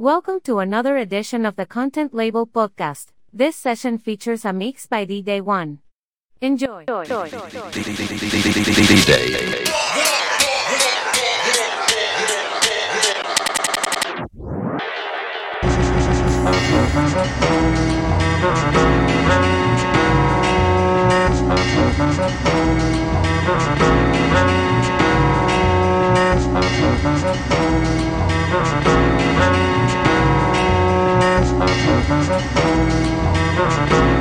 Welcome to another edition of the Content Label Podcast. This session features a mix by Dday One. Enjoy. D-Day. Thank you.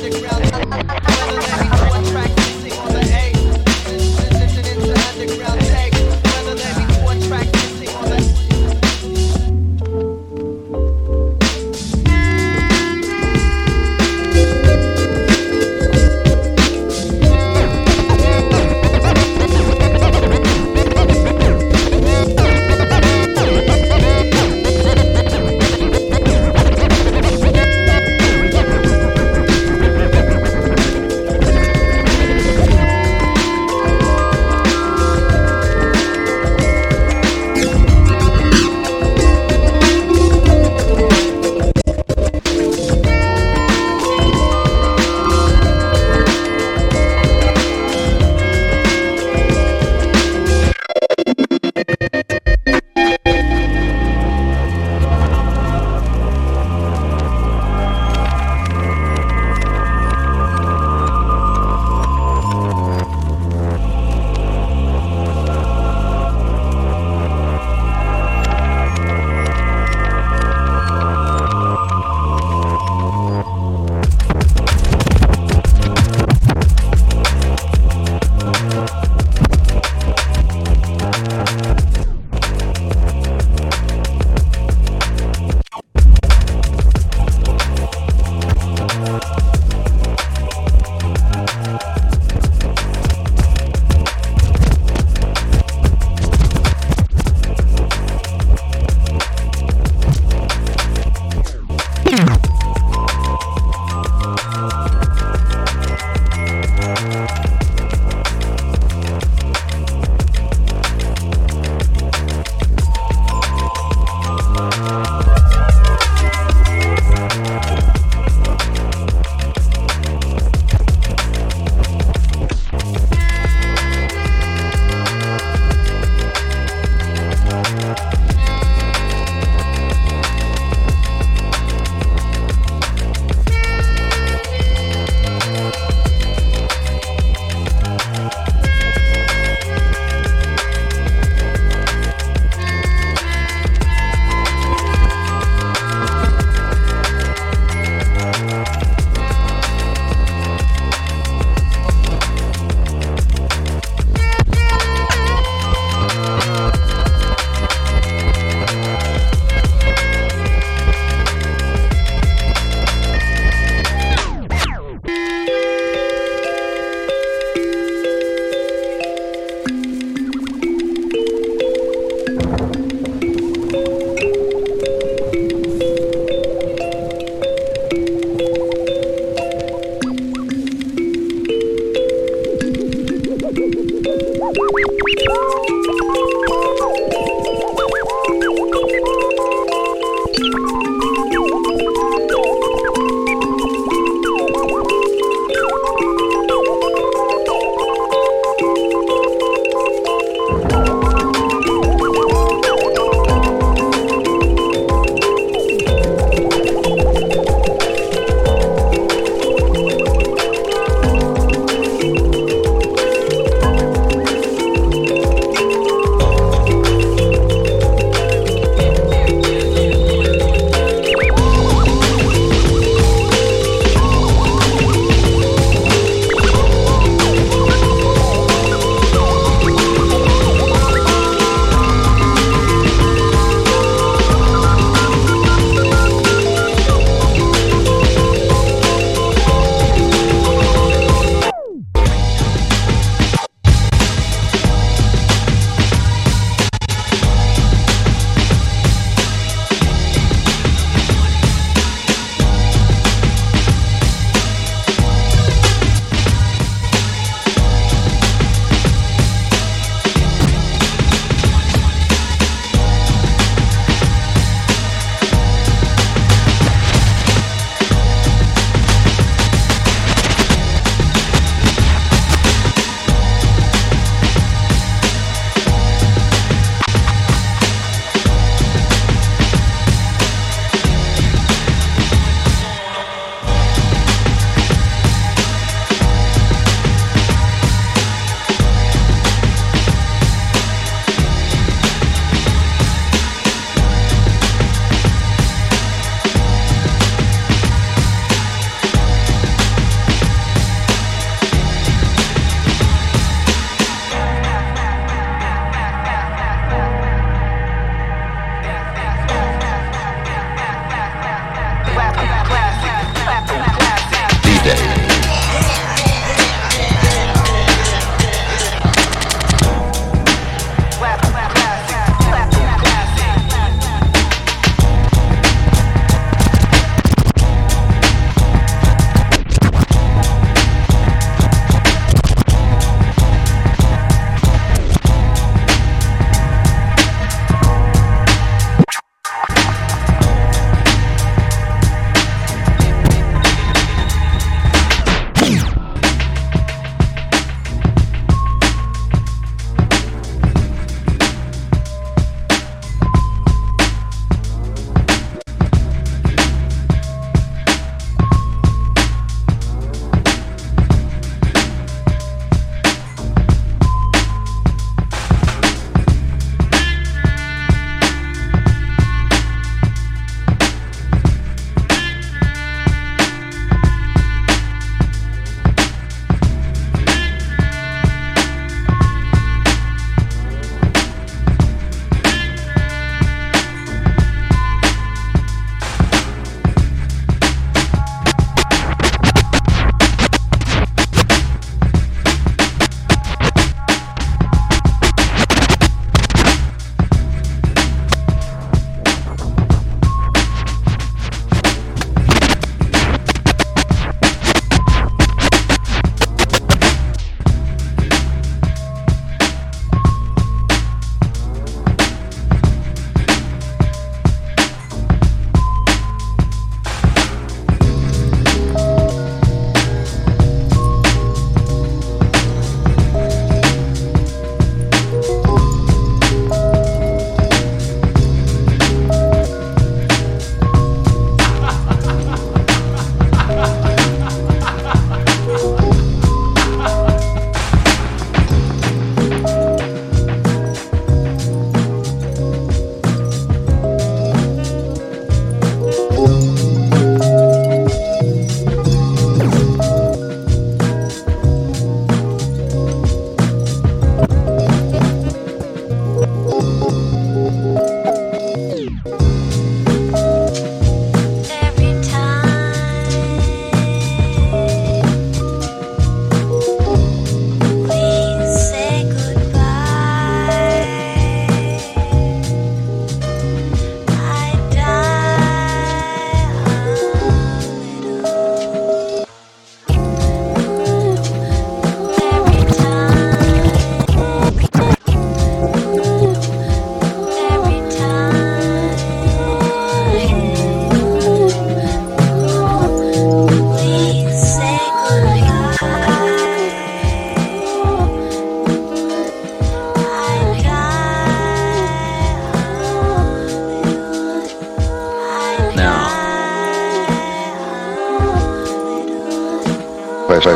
Magic Realm.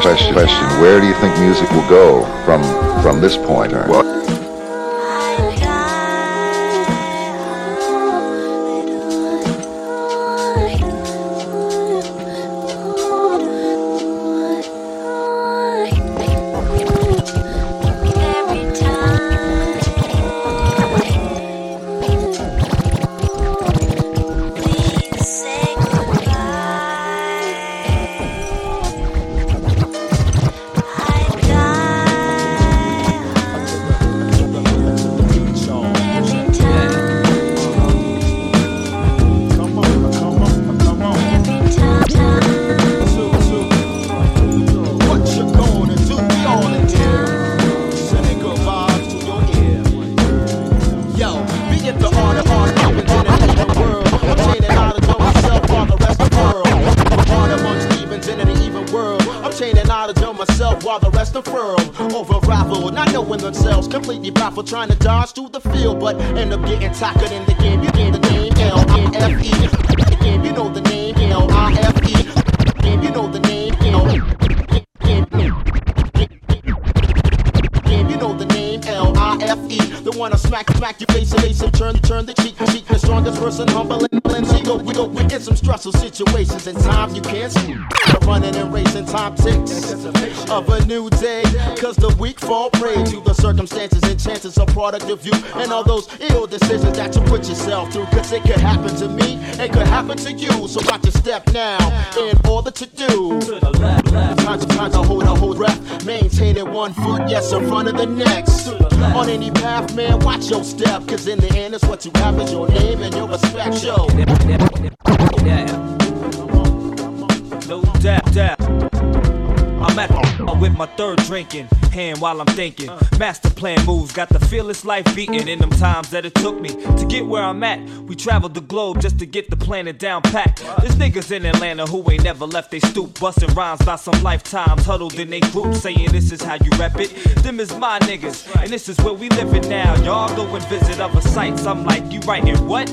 Question, question. Where do you think music will go from from this point? Well, trying to dodge through the field, but end up getting tackled in the game. You gain the name L N F E. Game, you know the name L I F E. Game, you know the name L. I smack, smack your face, face, and turn, turn the cheek, cheek. The strongest person, humble and, and we go, we go, we get some stressful situations and time you can't see running and racing time ticks of a new day. Cause the weak fall prey to the circumstances and chances of product of you and all those ill decisions that you put yourself through. Cause it could happen to me, it could happen to you. So watch your step now in order to do. Time to, time to hold hold breath, maintaining one foot, yes, in front of the next. On any path, man, watch your step. Cause in the end, it's what you have is your name and your respect. Show. No doubt. doubt. I'm at with my third drinking hand while I'm thinking. Master plan moves, got the fearless life beating in them times that it took me to get where I'm at. We traveled the globe just to get the planet down packed. There's niggas in Atlanta who ain't never left they stoop, busting rhymes by some lifetimes huddled in they group, saying this is how you rep it. Them is my niggas, and this is where we living now. Y'all go and visit other sites. I'm like, you writing what?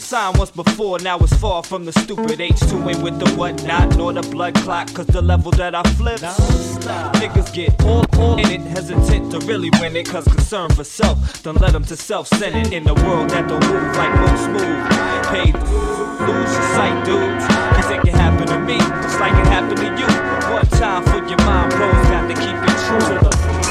Signed once before, now it's far from the stupid H2 ain't with the whatnot, nor the blood clot, cause the level that I flip. Niggas get all, all in it, hesitant to really win it, cause concern for self. Don't let them to self centered in the world that don't move like most move. Paid, lose your sight, dudes. Cause it can happen to me, just like it happened to you. One time for your mind, bros, got to keep it true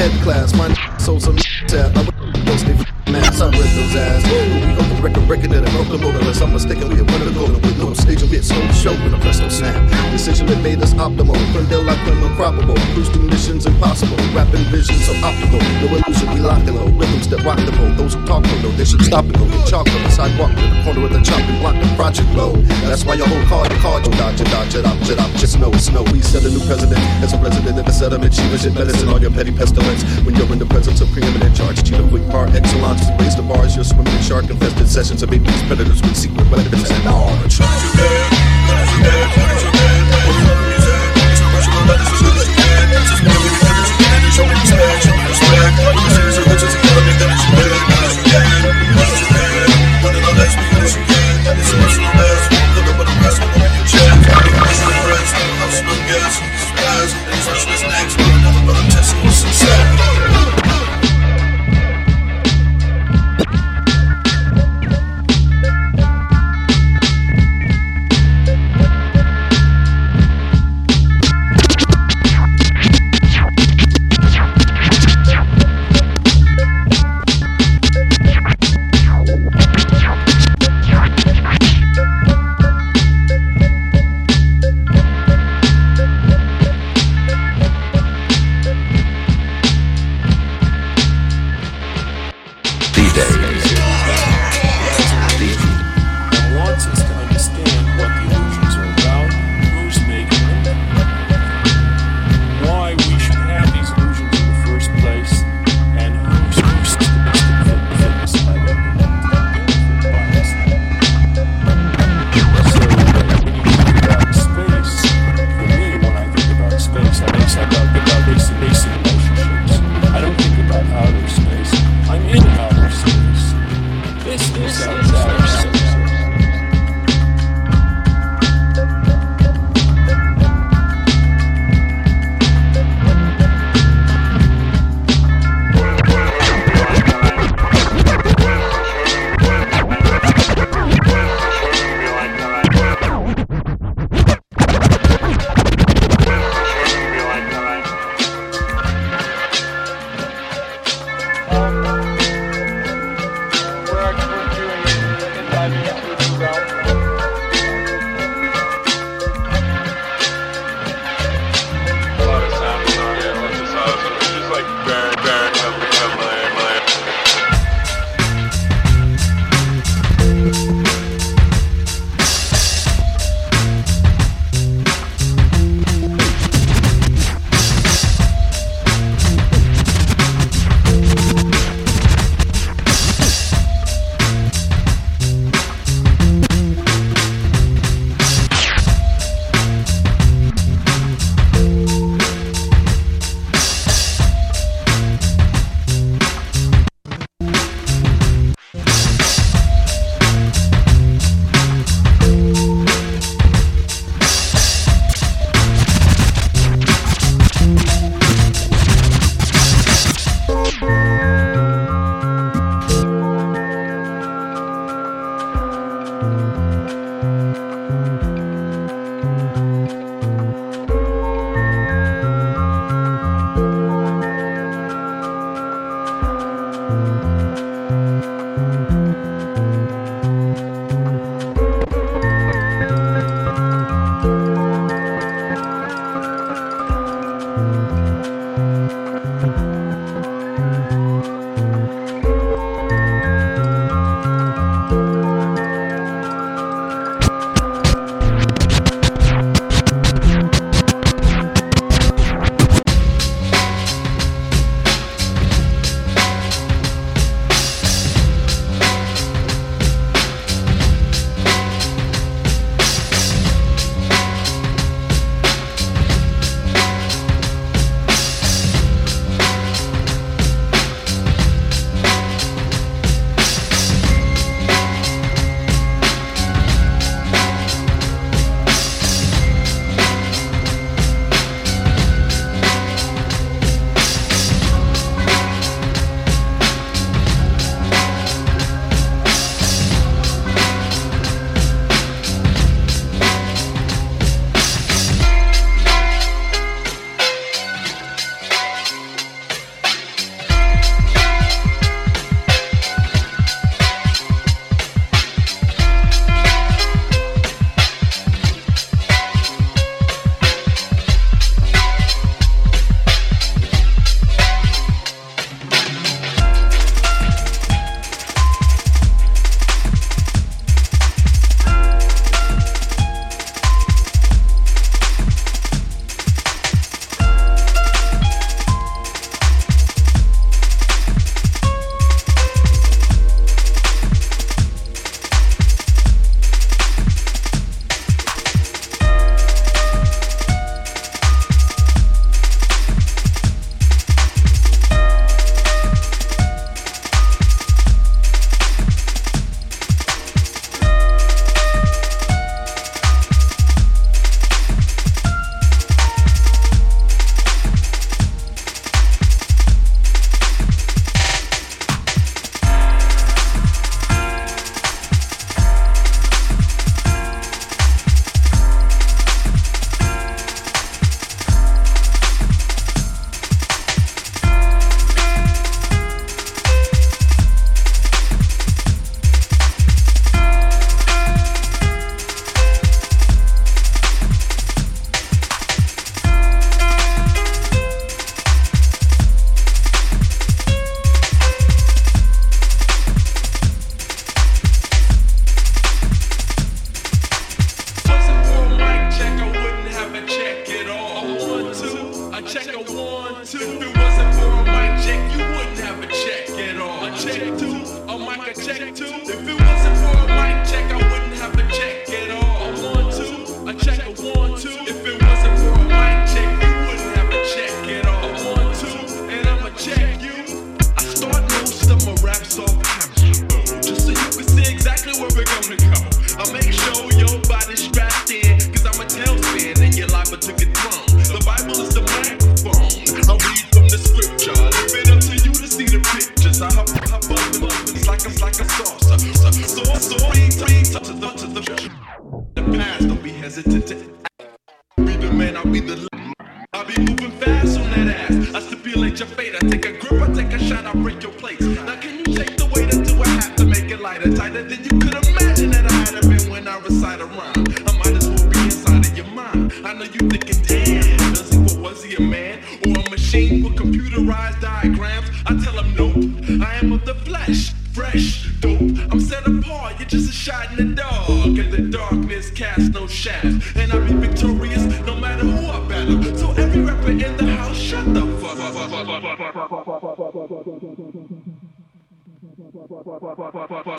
head class. My so some tap. I was posted maps, I with those ass. But we the record, breaking that it broke the mold. unless I'm mistaken. We are one of the golden with no stage, we had slow show when the press no snap. Decision that made us optimal, from del la creme improbable, cruise missions impossible, rapping visions so optical. No illusion, we lock and low, rhythms that rock the mold. Those who talk don't know they should stop and go get chocolate. The sidewalk in the corner of the chopping block, the project low. That's why your whole car your card, you dodge it, dodge it, dodge it, dodge know Snow, snow, we set a new president. As a resident of the settlement, she was your medicine, all your petty pestilence. When you're in the presence of preeminent charge, cheat a quick par excellence raise the bars, you're swimming in shark infested sessions of abuse predators with secret weapons and arms. Show me respect, show me respect. two. If it wasn't for a mic check, you wouldn't have a check at all. A check two, a mic a check two.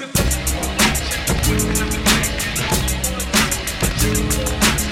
Thank you.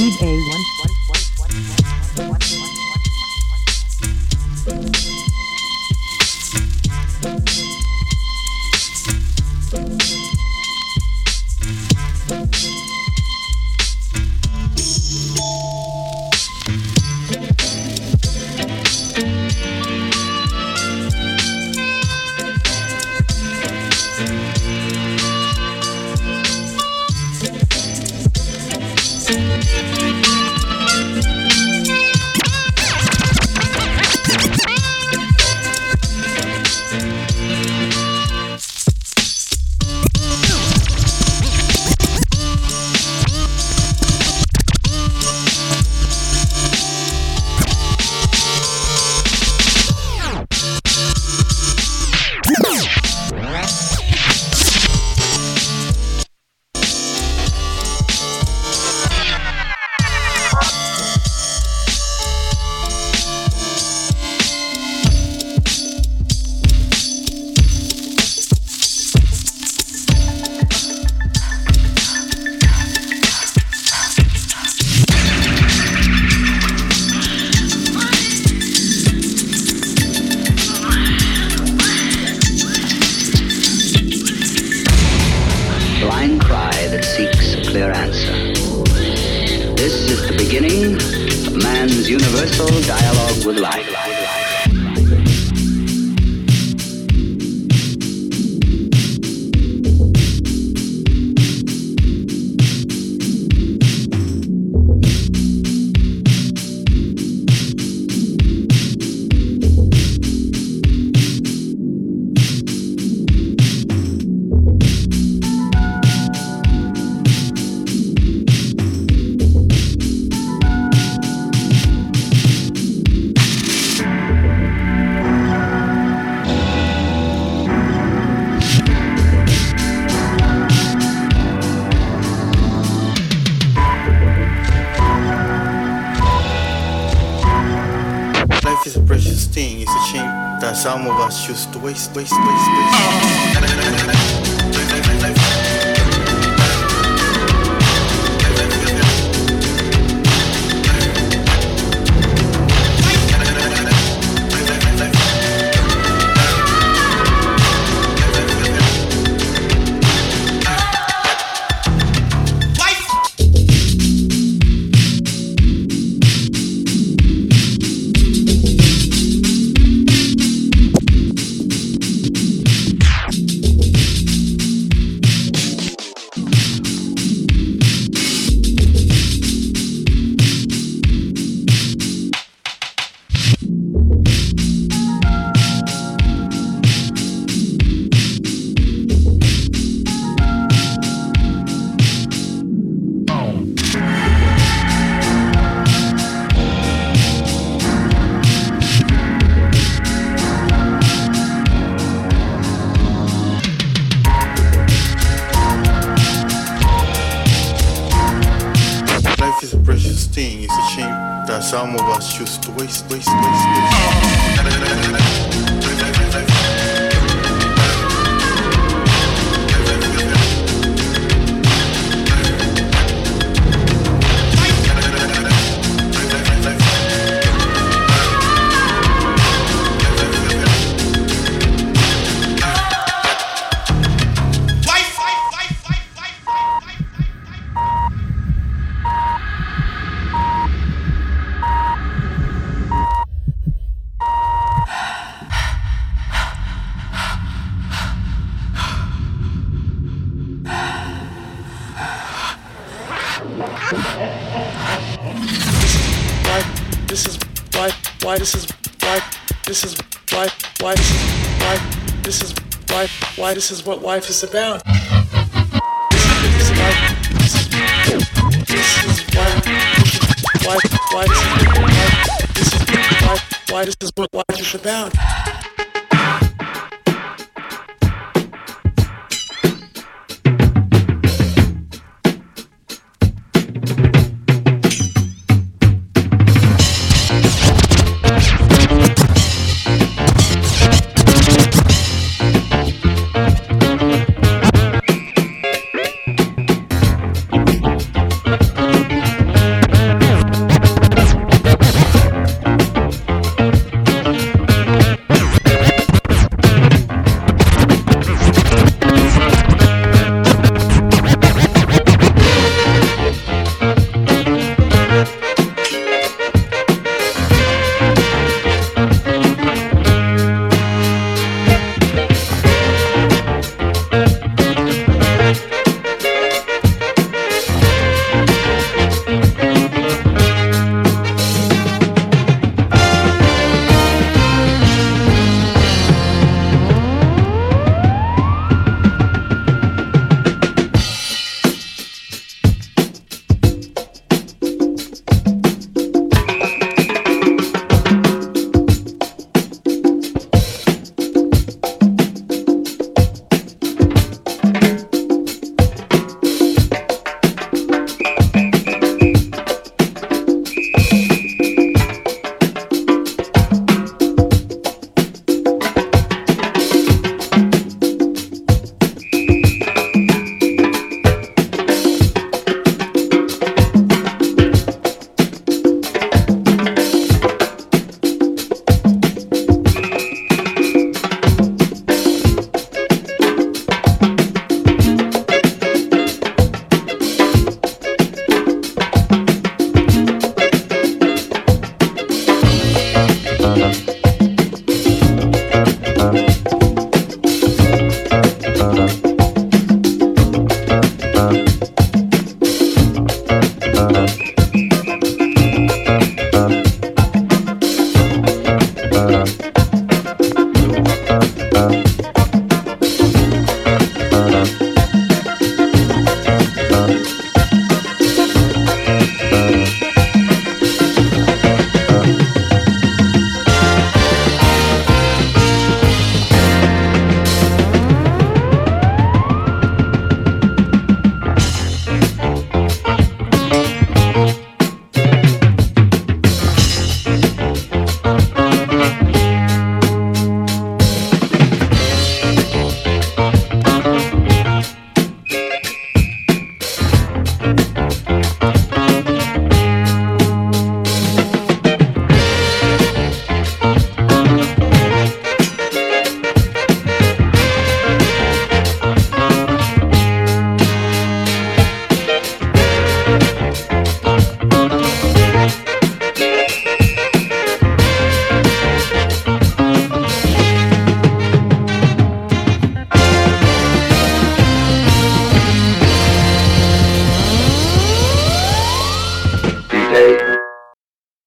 Dday One. Us choose to why this is why this is why why this is why this is why why this is what life is about. This is why this is this is why why why this is why why this is what life is about.